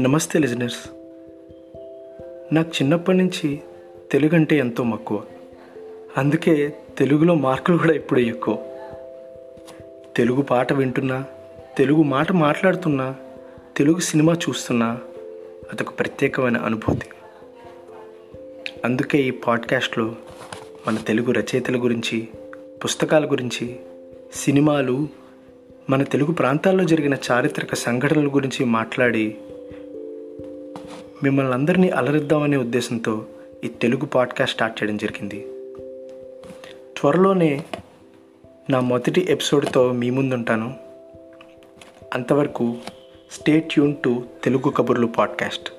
నమస్తే లిజనర్స్. నాకు చిన్నప్పటి నుంచి తెలుగు అంటే ఎంతో మక్కువ. అందుకే తెలుగులో మార్కులు కూడా ఇప్పుడు ఎక్కువ. తెలుగు పాట వింటున్నా తెలుగు మాట మాట్లాడుతున్నా తెలుగు సినిమా చూస్తున్నా అదొక ప్రత్యేకమైన అనుభూతి. అందుకే ఈ పాడ్కాస్ట్లో మన తెలుగు రచయితల గురించి పుస్తకాల గురించి సినిమాలు మన తెలుగు ప్రాంతాల్లో జరిగిన చారిత్రక సంఘటనల గురించి మాట్లాడి మిమ్మల్ని అందరినీ అలరిద్దామనే ఉద్దేశంతో ఈ తెలుగు పాడ్కాస్ట్ స్టార్ట్ చేయడం జరిగింది. త్వరలోనే నా మొదటి ఎపిసోడ్తో మీ ముందుంటాను. అంతవరకు స్టే ట్యూన్ టు తెలుగు కబుర్లు పాడ్కాస్ట్.